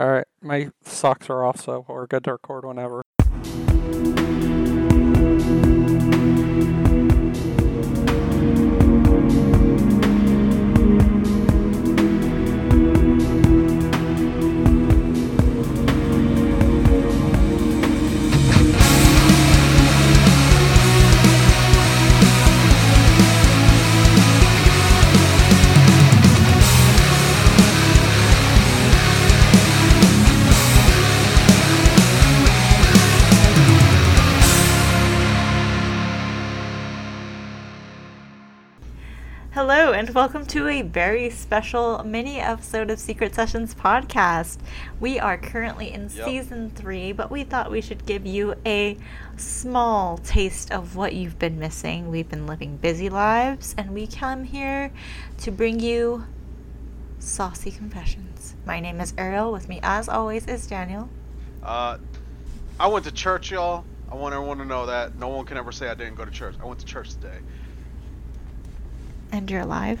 All right, my socks are off, so we're good to record whenever. Welcome to a very special mini episode of Secret Sessions podcast. We are currently in Yep. season three, but we thought we should give you a small taste of what you've been missing. We've been living busy lives, and we come here to bring you saucy confessions. My name is Ariel. With me, as always, is Daniel. Uh, I went to church, y'all. I want everyone to know that no one can ever say I didn't go to church. I went to church today. And you're alive.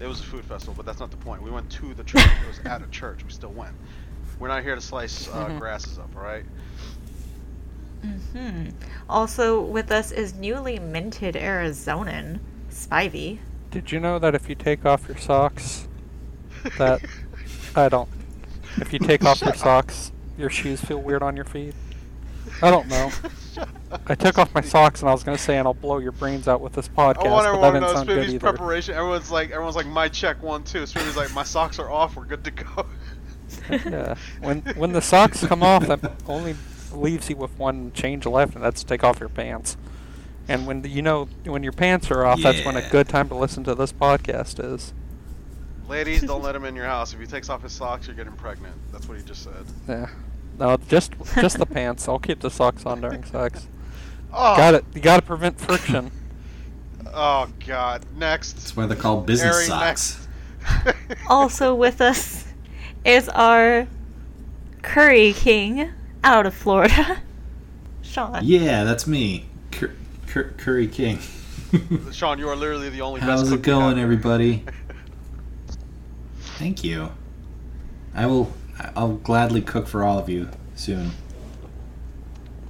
It was a food festival, but that's not the point. We went to the church. it was at a church. We still went. We're not here to slice uh, Mhm. grasses up, all right? Mm-hmm. Also with us is newly minted Arizonan, Spivey. Did you know that if you take off your socks, that I don't. If you take off your socks, your shoes feel weird on your feet. I don't know. I took off my socks and I was gonna say, and I'll blow your brains out with this podcast, I want but that everyone to didn't know sound Spivvy's preparation. Everyone's like, everyone's like, my check one too. Spivvy's like, my socks are off. We're good to go. yeah. When when the socks come off, that only leaves you with one change left, and that's to take off your pants. And when the, you know when your pants are off, that's when a good time to listen to this podcast is. Ladies, don't let him in your house. If he takes off his socks, you're getting pregnant. That's what he just said. Yeah. No, just just the pants. I'll keep the socks on during sex. Oh, Got it. You gotta prevent friction. Oh God. Next. That's why they're called business Harry, socks. Also with us is our Curry King out of Florida, Sean. Yeah, that's me, Cur- Cur- Curry King. Sean, you are literally the only How's cook it going, everybody? Thank you. I will. I'll gladly cook for all of you soon.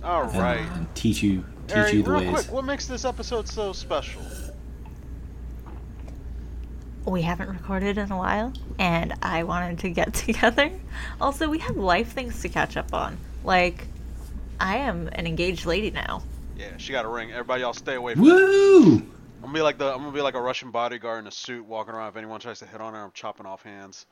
All and, right. and teach you teach Harry, you the real ways. quick, what makes this episode so special? We haven't recorded in a while, and I wanted to get together. Also, we have life things to catch up on. Like, I am an engaged lady now. Yeah, she got a ring. Everybody, y'all stay away from. it. Woo! I'm gonna be like the. I'm gonna be like a Russian bodyguard in a suit, walking around. If anyone tries to hit on her, I'm chopping off hands.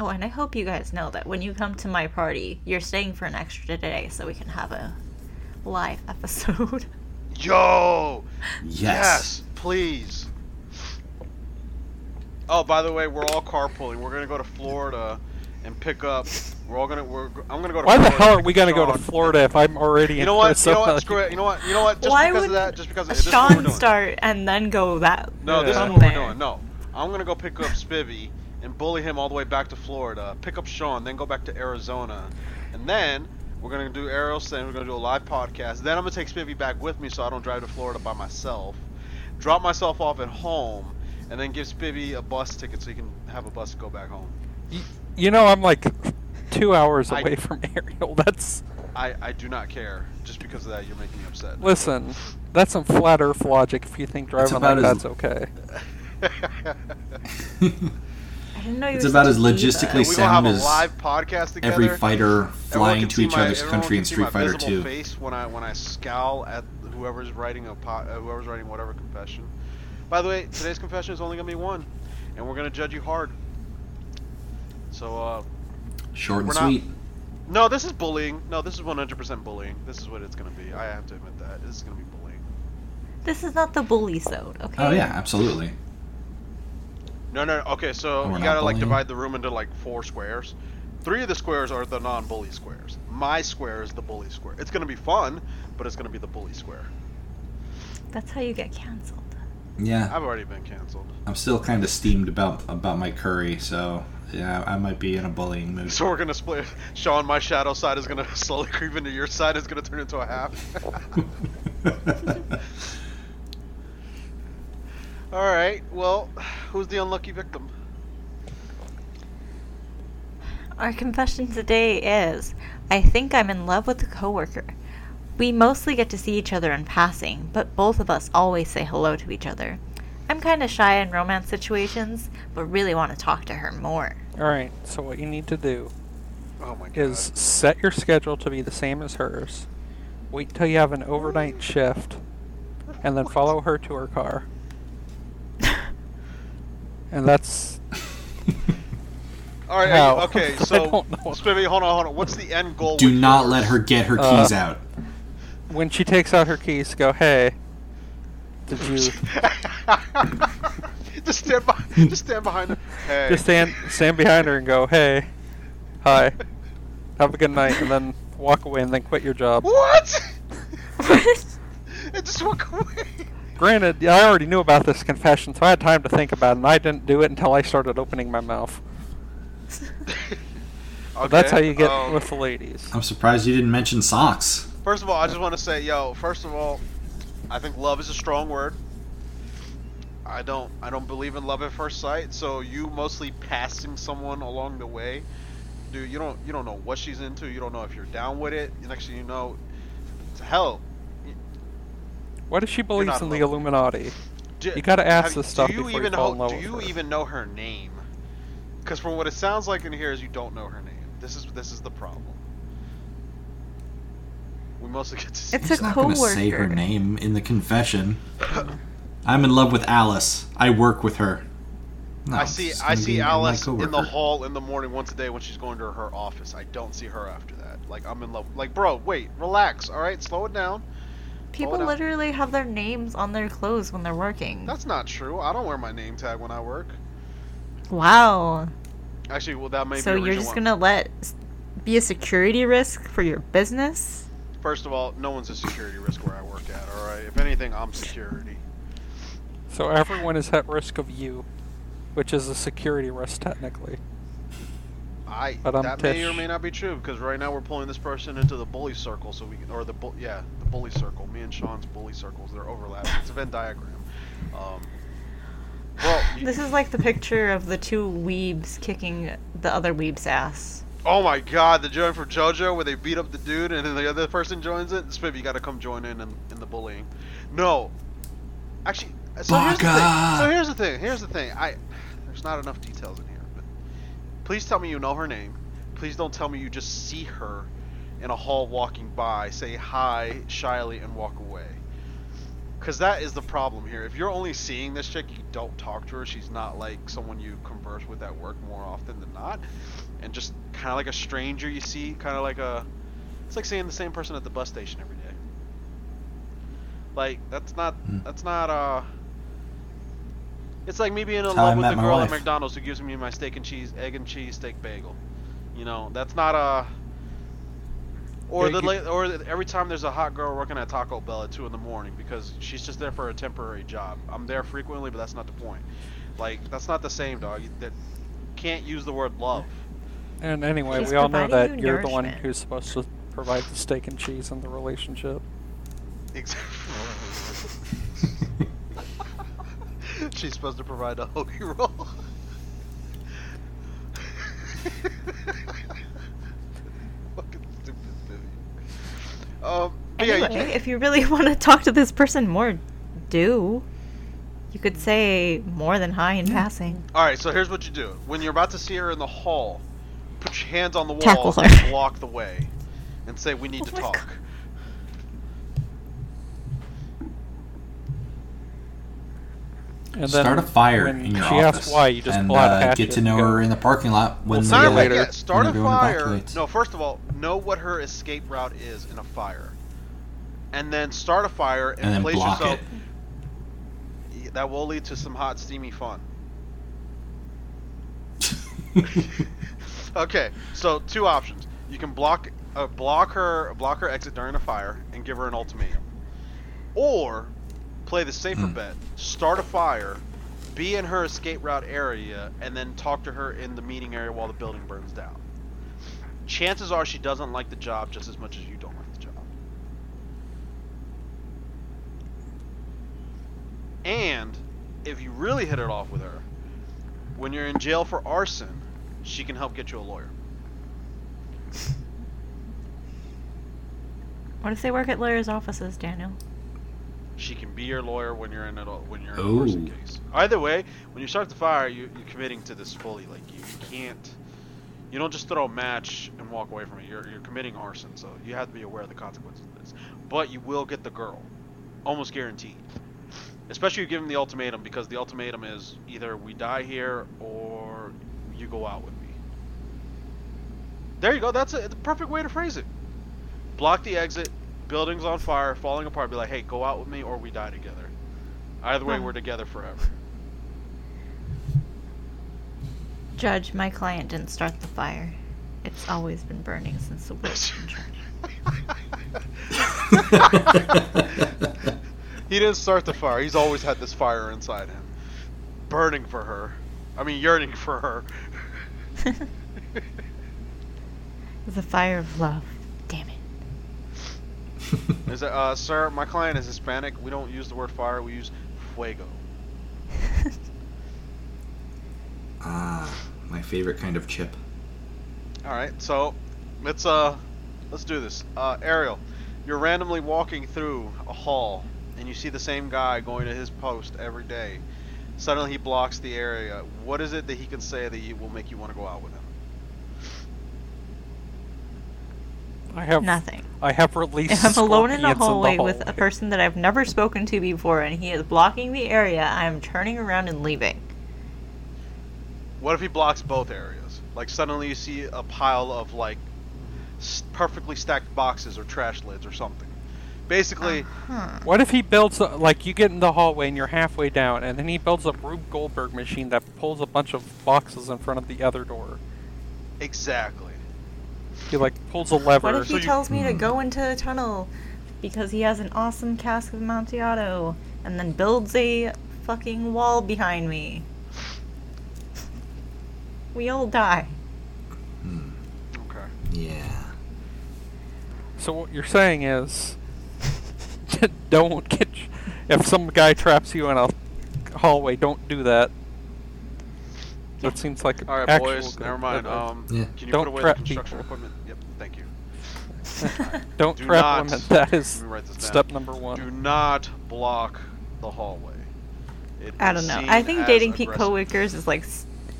Oh, and I hope you guys know that when you come to my party, you're staying for an extra day so we can have a live episode. Yo. Yes. Yes, please. Oh, by the way, we're all carpooling. We're gonna go to Florida and pick up. We're all gonna. We're. I'm gonna go to. Why the Florida hell are we gonna go to Florida if I'm already in You know what? You know what? Screw it. You know what? You know what? Just Why because would of that. Just because of this is what we're Sean doing. start and then go that? No, this is Yeah. what we're doing. No, I'm gonna go pick up Spivvy and bully him all the way back to Florida. Pick up Sean, then go back to Arizona, and then we're gonna do Ariel saying we're gonna do a live podcast. Then I'm gonna take Spivvy back with me so I don't drive to Florida by myself. Drop myself off at home, and then give Spivvy a bus ticket so he can have a bus to go back home. Y- You know, I'm like two hours I- away from Ariel. That's I, I do not care. Just because of that, you're making me upset. listen. That's some flat Earth logic. If you think driving like about that's okay. I didn't know you It's about as logistically diva. we gonna sound as live podcast every fighter flying to each my- other's country can in Street Fighter 2. face when I when I scowl at whoever's writing a po- uh, whoever's writing whatever confession. By the way, today's confession is only gonna be one, and we're gonna judge you hard. So, uh, Short and we're not- sweet. no, this is bullying. No, this is 100% bullying. This is what it's gonna be. I have to admit that this is gonna be bullying. This is not the bully zone, okay? Oh yeah, absolutely. No, no. Okay, so Oh, we're you gotta like divide the room into like four squares. Three of the squares are the non-bully squares. My square is the bully square. It's gonna be fun, but it's gonna be the bully square. That's how you get canceled. Yeah, I've already been canceled. I'm still kind of steamed about about my curry, so yeah, I might be in a bullying mood. So we're gonna split. Sean, my shadow side is gonna slowly creep into your side. It's gonna turn into a half. All right. Well, who's the unlucky victim? Our confession today is I think I'm in love with a coworker. We mostly get to see each other in passing, but both of us always say hello to each other. I'm kind of shy in romance situations, but really want to talk to her more. Alright, so what you need to do Oh my god. is set your schedule to be the same as hers. Wait till you have an overnight shift, and then follow her to her car. And that's All right. How? Okay. So. Spivvy, hold on, hold on. What's the end goal? Do with not yours? let her get her Uh, keys out. when she takes out her keys. Go, hey, did you just stand by, just stand behind her. Hey. just stand stand behind her and go, hey, hi, have a good night, and then walk away and then quit your job. What? and just walk away. Granted, I already knew about this confession, so I had time to think about it, and I didn't do it until I started opening my mouth. But that's how you get um, with the ladies. I'm surprised you didn't mention socks. First of all, I just want to say, yo. First of all, I think love is a strong word. I don't, I don't believe in love at first sight. So you mostly passing someone along the way, dude. You don't, you don't know what she's into. You don't know if you're down with it. Next thing you know, to hell. What if she believes in the. Illuminati? D- You gotta ask have- this stuff do you before you fall know, in love Do with you her. even know her name? Because from what it sounds like in here is you don't know her name. This is this is the problem. We mostly get to see. It's He's a not gonna say her name in the confession. I'm in love with Alice. I work with her. No, I see. I see Alice in the hall in the morning once a day when she's going to her office. I don't see her after that. Like I'm in love. Like bro, wait, relax. All right, slow it down. People literally have their names on their clothes when they're working. That's not true. I don't wear my name tag when I work. wow. Actually, well, that may So be. a you're just why- gonna let be a security risk for your business? First of all, no one's a security risk where I work at. All right. If anything, I'm security. So everyone is at risk of you, which is a security risk technically. I But I'm that may or may not be true because right now we're pulling this person into the bully circle, so we can, or the bu- yeah, the bully circle. Me and Sean's bully circles, they're overlapping. It's a Venn diagram. Um, well, you- This is like the picture of the two weebs kicking the other weeb's ass. oh my god, the joint from JoJo where they beat up the dude and then the other person joins it. Spiv, you got to come join in, in in the bullying. No, actually, so here's the thing. So here's the thing. Here's the thing. I there's not enough details in here, but please tell me you know her name. Please don't tell me you just see her in a hall walking by, say hi shyly, and walk away. Because that is the problem here. If you're only seeing this chick, you don't talk to her. She's not like someone you converse with at work more often than not. And just kind of like a stranger you see, kind of like a. It's like seeing the same person at the bus station every day. Like, that's not. Hmm. That's not, uh. It's like me being in That's how I love with met the my girl at. McDonald's who gives me my steak and cheese, egg and cheese steak bagel. You know, that's not a. Or Yeah, the you- late, or every time there's a hot girl working at Taco Bell at two in the morning because she's just there for a temporary job. I'm there frequently, but that's not the point. Like that's not the same, dog. You- That can't use the word love. And anyway, She's we all know that you you're the one who's supposed to provide the steak and cheese in the relationship. Exactly. She's supposed to provide a hoagie roll. Fucking stupid Vivi. Um, but yeah, you Anyway, can't- if you really want to talk to this person more, do. You could say more than hi in passing. All right, so here's what you do: when you're about to see her in the hall, put your hands on the Tackle walls her. and block the way, and say, "We need Oh to talk." God. And Start a fire in your she office. asks why, you just and pull out uh, get to know go, her in the parking lot when We'll the, see you Not later. that. Start a fire. No, first of all, know what her escape route is in a fire, and then start a fire and, and place yourself. it. That will lead to some hot, steamy fun. Okay, so two options. You can block uh, block her block her exit during a fire and give her an ultimatum, or play the safer Hmm. bet. Start a fire, be in her escape route area, and then talk to her in the meeting area while the building burns down. Chances are she doesn't like the job just as much as you don't like the job. And if you really hit it off with her, when you're in jail for arson, she can help get you a lawyer. What if they work at lawyers' offices, Daniel? She can be your lawyer when you're in a when you're in a Ooh. arson case. Either way, when you start the fire, you, you're committing to this fully. Like you, you can't, you don't just throw a match and walk away from it. You're you're committing arson, so you have to be aware of the consequences of this. But you will get the girl, almost guaranteed. Especially if you give him the ultimatum, because the ultimatum is either we die here or you go out with me. There you go. That's a, the perfect way to phrase it. Block the exit. Buildings on fire, falling apart. Be like, hey, go out with me or we die together. Either way, Huh. we're together forever. Judge, my client didn't start the fire. It's always been burning since the witch in he didn't start the fire. He's always had this fire inside him, burning for her. I mean, yearning for her. the fire of love. Damn that, uh, sir? My client is Hispanic. We don't use the word fire. We use fuego. ah, my favorite kind of chip. All right, so let's uh, let's do this. Uh, Ariel, you're randomly walking through a hall, and you see the same guy going to his post every day. Suddenly, he blocks the area. What is it that he can say that you, will make you want to go out with him? I have Nothing. I have released. If I'm alone in a scorpions hallway the with a person that I've never spoken to before and he is blocking the area, I'm turning around and leaving. What if he blocks both areas? Like suddenly you see a pile of like perfectly stacked boxes or trash lids or something. Basically, Huh. What if he builds a, like you get in the hallway and you're halfway down, and then he builds a Rube Goldberg machine that pulls a bunch of boxes in front of the other door. exactly. He like pulls a lever. What if he So you- tells me to Hmm. go into a tunnel because he has an awesome cask of Amontillado and then builds a fucking wall behind me? We all die. Hmm. Okay. Yeah. So what you're saying is, don't get. If some guy traps you in a hallway, don't do that. That seems like All right, actual boys. good Never mind. Um, Yeah. can you Don't put away the construction people. equipment? Yep. Thank you. don't do trap not- women. That is Let me write this down. step number one. Do not block the hallway. It I don't know. I think dating Pete aggressive. coworkers is like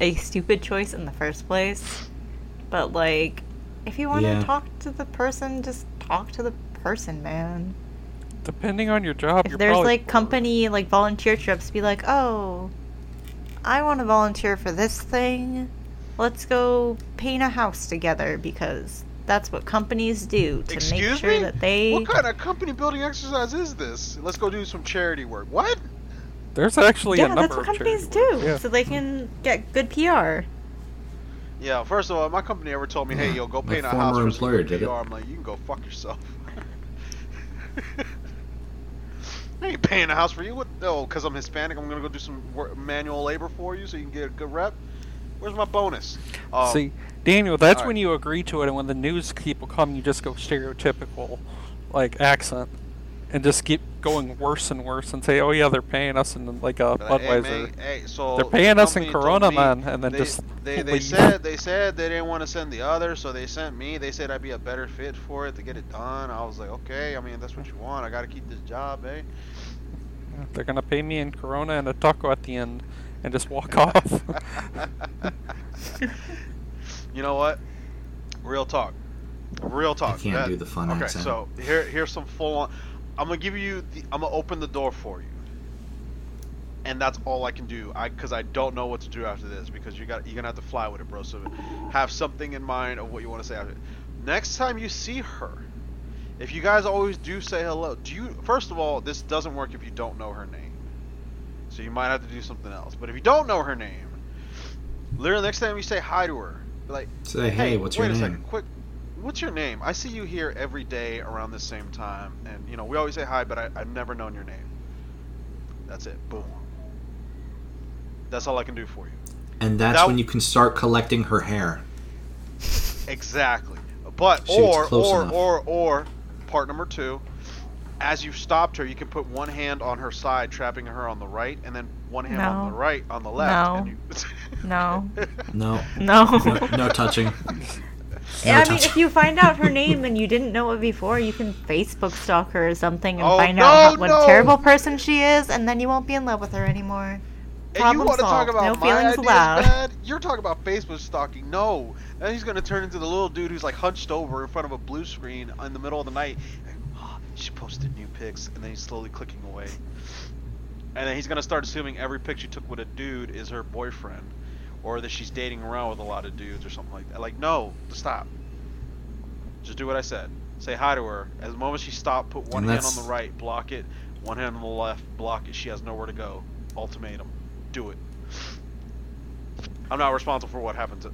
a stupid choice in the first place. But like, if you want to Yeah. talk to the person, just talk to the person, man. Depending on your job, If you're there's probably like company like volunteer trips, be like, oh, I want to volunteer for this thing. Let's go paint a house together because that's what companies do to Excuse make sure me? that they. What kind of company building exercise is this? Let's go do some charity work. What? There's actually a yeah, number that's what of companies do, Yeah. so they can get good PR. Yeah, first of all, my company ever told me, "Hey, yo, go paint a house for some employer good did it. PR." I'm like, you can go fuck yourself. I ain't paying a house for you. What? Oh, because I'm Hispanic, I'm gonna go do some wor- manual labor for you so you can get a good rep. Where's my bonus? Um, See, Daniel, that's when you agree to it, and when the news people come, you just go stereotypical, like accent, and just keep going worse and worse, and say, "Oh yeah, they're paying us in like a But, hey, Budweiser." man, hey, so They're the paying us in Corona, me man, and then they, just they, they leave. said they said they didn't want to send the other, so they sent me. They said I'd be a better fit for it to get it done. I was like, okay, I mean that's what you want. I got to keep this job, eh? They're gonna pay me in Corona and a taco at the end, and just walk off. you know what? Real talk. Real talk. can't do the fun okay, accent. so here here's some full on. I'm gonna give you the. I'm gonna open the door for you. And that's all I can do. I because I don't know what to do after this because you got you're gonna have to fly with it, bro. So have something in mind of what you want to say after. Next time you see her, if you guys always do say hello, do you? First of all, this doesn't work if you don't know her name. So you might have to do something else. But if you don't know her name, literally next time you say hi to her, be like, Say, hey, what's wait your a name? second, quick. What's your name? I see you here every day around the same time, and you know we always say hi, but I, I've never known your name. That's it. Boom. That's all I can do for you. And that's That- when you can start collecting her hair. Exactly. But She or or enough. or or part number two, as you've stopped her, you can put one hand on her side, trapping her on the right, and then one hand on the right on the left. No. And you... No. No, No. no, no touching. No I mean, if you find out her name and you didn't know it before, you can Facebook stalk her or something and Oh, find no, out how, what no. terrible person she is, and then you won't be in love with her anymore. And you Problem want to talk solved. about No feelings allowed. bad? You're talking about Facebook stalking. No, then he's gonna turn into the little dude who's like hunched over in front of a blue screen in the middle of the night. Like, "Ah, she posted new pics, and then he's slowly clicking away. And then he's gonna start assuming every pic she took with a dude is her boyfriend, or that she's dating around with a lot of dudes or something like that. Like, no, stop. Just do what I said. Say hi to her. As the moment she stopped, put one hand on the right, block it. One hand on the left, block it. She has nowhere to go. Ultimatum. Do it. I'm not responsible for what happens.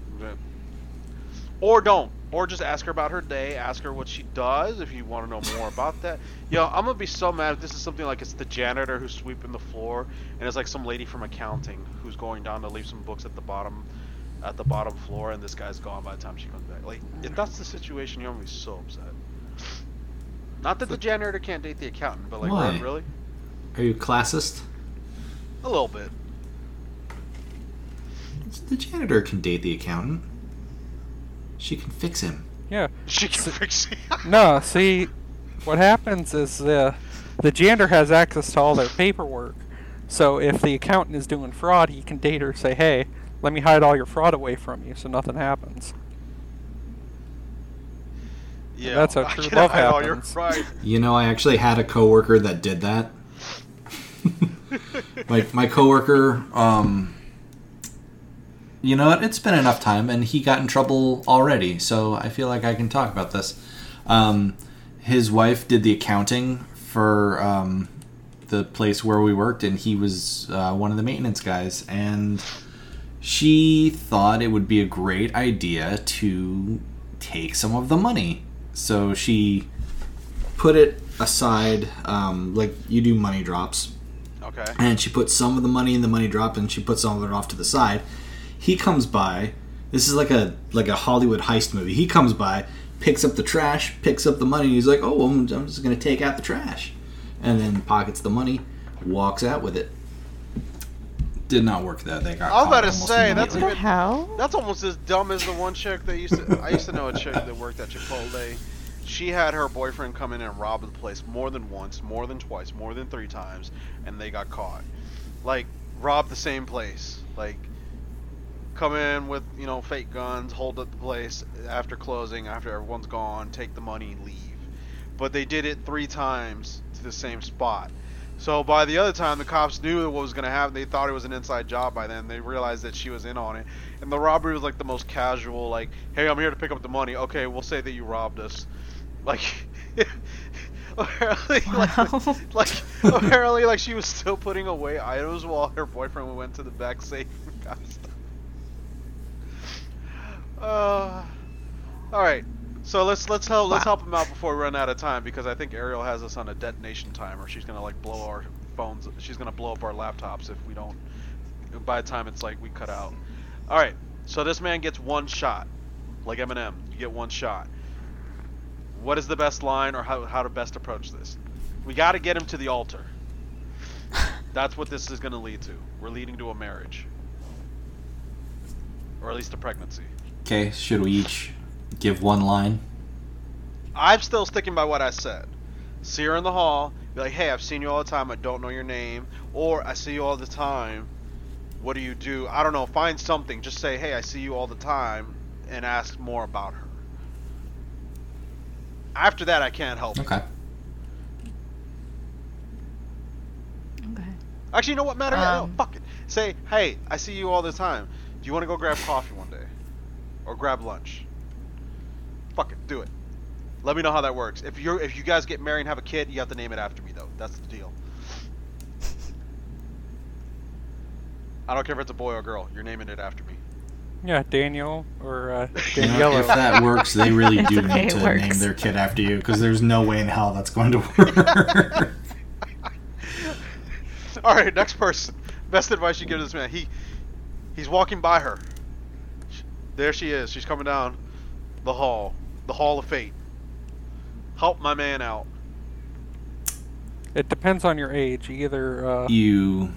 To- Or don't. Or just ask her about her day. Ask her what she does if you want to know more about that. Yo, I'm gonna be so mad if this is something like it's the janitor who's sweeping the floor, and it's like some lady from accounting who's going down to leave some books at the bottom, at the bottom floor, and this guy's gone by the time she comes back. Like, if mm. that's the situation, you're gonna be so upset. Not that the janitor can't date the accountant, but like, Why? really, Are you classist? a little bit. The janitor can date the accountant. She can fix him. Yeah. She can S- fix him. No, see, what happens is uh, the janitor has access to all their paperwork. So if the accountant is doing fraud, he can date her say, hey, let me hide all your fraud away from you so nothing happens. yeah, that's how true can love hide your happens. You know, I actually had a coworker that did that. my my coworker, um, you know what? It's been enough time, and he got in trouble already. So I feel like I can talk about this. Um, his wife did the accounting for um, the place where we worked, and he was uh, one of the maintenance guys. And she thought it would be a great idea to take some of the money. So she put it aside, um, like you do money drops, Okay. and she put some of the money in the money drop, and she put some of it off to the side. He comes by. This is like a like a Hollywood heist movie. He comes by, picks up the trash, picks up the money. And he's like, "Oh, I'm, I'm just gonna take out the trash," and then pockets the money, walks out with it. Did not work that. They got. I was about to say, that's What immediately. the even- hell? That's almost as dumb as the one chick that used to. I used to know a chick that worked at Chipotle. She had her boyfriend come in and rob the place more than once, more than twice, more than three times, and they got caught. Like rob the same place. Like come in with you know fake guns, hold up the place after closing, after everyone's gone, take the money, leave. But they did it three times to the same spot. So by the other time, the cops knew what was going to happen. They thought it was an inside job by then. They realized that she was in on it. And the robbery was like the most casual, like, "Hey, I'm here to pick up the money. Okay, we'll say that you robbed us." Like, apparently, Wow. like, like, apparently, like she was still putting away items while her boyfriend went to the back safe and got stuff. Uh, all right. So let's let's help let's help him out before we run out of time because I think Ariel has us on a detonation timer. She's gonna like blow our phones. She's gonna blow up our laptops if we don't. By the time it's like we cut out. All right. So this man gets one shot, like Eminem. You get one shot. What is the best line or how how to best approach this? We got to get him to the altar. That's what this is gonna lead to. We're leading to a marriage, or at least a pregnancy. Okay, should we each give one line? I'm still sticking by what I said. See her in the hall, be like, hey, I've seen you all the time, I don't know your name. Or, I see you all the time, what do you do? I don't know, find something. Just say, hey, I see you all the time, and ask more about her. After that, I can't help it. Okay. Okay. Actually, you know what, matter? no, Um, fuck it. Say, hey, I see you all the time. Do you want to go grab coffee one day? Or grab lunch? Fuck it, do it. Let me know how that works. If you're if you guys get married and have a kid, you have to name it after me though. That's the deal. I don't care if it's a boy or a girl. You're naming it after me. Yeah, Daniel or uh, You know, Daniela. if that works, they really do okay, need to works. name their kid after you because there's no way in hell that's going to work. All right, next person. Best advice you give this man. He he's walking by her. There she is. She's coming down the hall, the hall of fate. Help my man out. It depends on your age. Either uh, you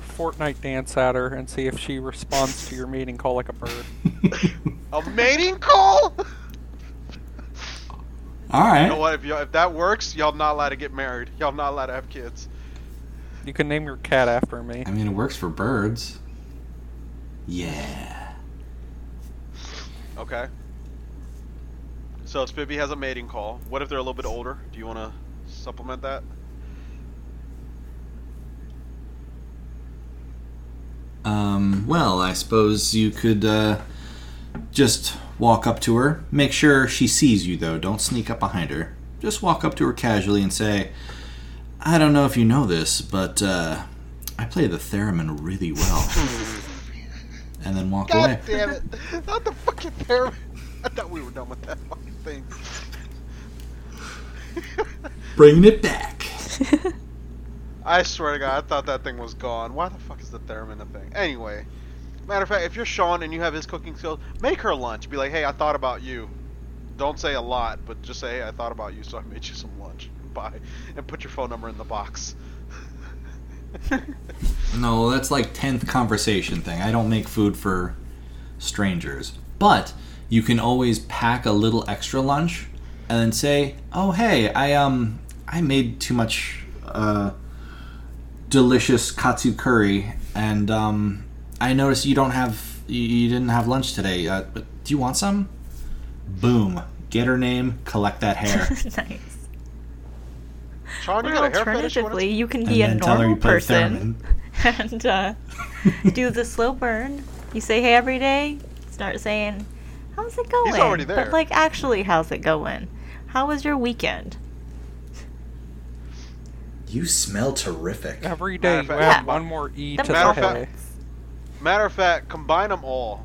Fortnite dance at her and see if she responds to your mating call like a bird. A mating call? All right. You know what? If, you if that works, y'all not allowed to get married. Y'all not allowed to have kids. You can name your cat after me. I mean, it works for birds. Yeah. Okay. So Spivvy has a mating call. What if they're a little bit older? Do you want to supplement that? Um, well, I suppose you could uh, just walk up to her. Make sure she sees you, though. Don't sneak up behind her. Just walk up to her casually and say, I don't know if you know this, but uh, I play the theremin really well. and then walk away. God damn it! Not the fucking theremin. I thought we were done with that fucking thing. Bringing it back. I swear to God, I thought that thing was gone. Why the fuck is the theremin a thing? Anyway, matter of fact, if you're Sean and you have his cooking skills, make her lunch. Be like, hey, I thought about you. Don't say a lot, but just say, hey, I thought about you, so I made you some lunch. Bye, and put your phone number in the box. No, that's like 10th conversation thing. I don't make food for strangers. But you can always pack a little extra lunch and then say, "Oh, hey, I um I made too much uh delicious katsu curry and um I noticed you don't have you, didn't have lunch today. Uh, do you want some?" Boom. Get her name, collect that hair. nice. Sean, you Or got a hair fetish? You wanna- alternatively, you can be a then you normal person and uh, do the slow burn. You say hey every day. Start saying, "How's it going?" already there. But like, actually, how's it going? How was your weekend? You smell terrific. Every day Matter you add one more E Them to Matter the fact- Matter of fact, combine them all.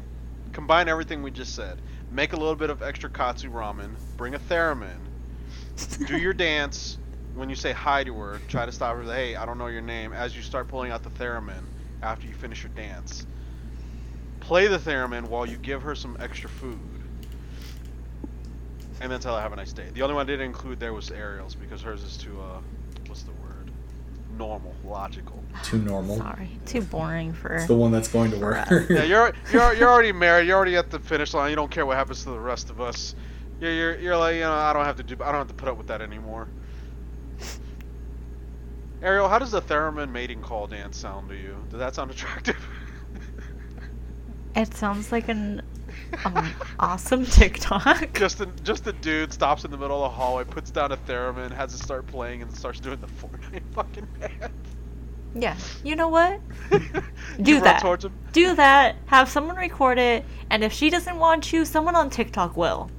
Combine everything we just said. Make a little bit of extra katsu ramen. Bring a theremin. Do your dance. When you say hi to her, try to stop her. with, Hey, I don't know your name. As you start pulling out the theremin after you finish your dance, play the theremin while you give her some extra food, and then tell her have a nice day. The only one I didn't include there was Ariel's because hers is too uh, what's the word? Normal, logical. Too normal. Sorry, too boring for. It's the one that's going to work. Yeah, you're you're you're already married. You're already at the finish line. You don't care what happens to the rest of us. You're you're, you're like you know I don't have to do I don't have to put up with that anymore. Ariel, how does the theremin mating call dance sound to you? Does that sound attractive? It sounds like an um, awesome TikTok. just a, just a dude stops in the middle of the hallway, puts down a theremin, has it start playing, and starts doing the Fortnite fucking dance. Yeah, you know what? Do that. towards him. Do that. Have someone record it, and if she doesn't want you, someone on TikTok will.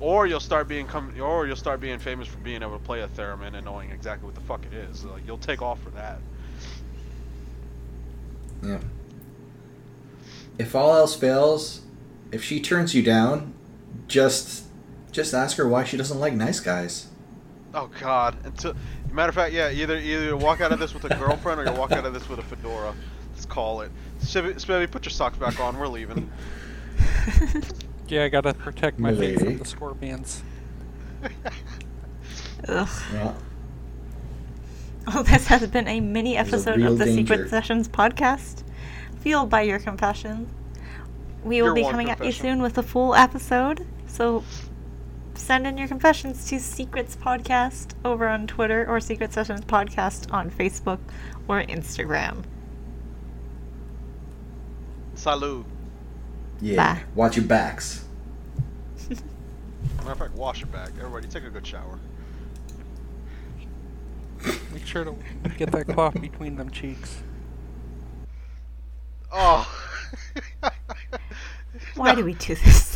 Or you'll start being com- or you'll start being famous for being able to play a theremin and knowing exactly what the fuck it is. Like you'll take off for that. Yeah. If all else fails, if she turns you down, just just ask her why she doesn't like nice guys. Oh God! Until matter of fact, yeah, either either walk out of this with a girlfriend or you walk out of this with a fedora. Let's call it. Spivvy, Spivvy, put your socks back on. We're leaving. Yeah, I gotta protect my face from the scorpions. Ugh. Yeah. Oh, this has been a mini episode real of the Secret. Sessions podcast, fueled by your confessions. We will Your be one coming at you soon with a full episode, so send in your confessions to Secrets Podcast over on Twitter or Secret Sessions Podcast on Facebook or Instagram. Salud. Yeah. Bye. Watch your backs. Matter of fact, wash your back. Everybody, take a good shower. Make sure to get that cloth between them cheeks. Oh. Why do we do this?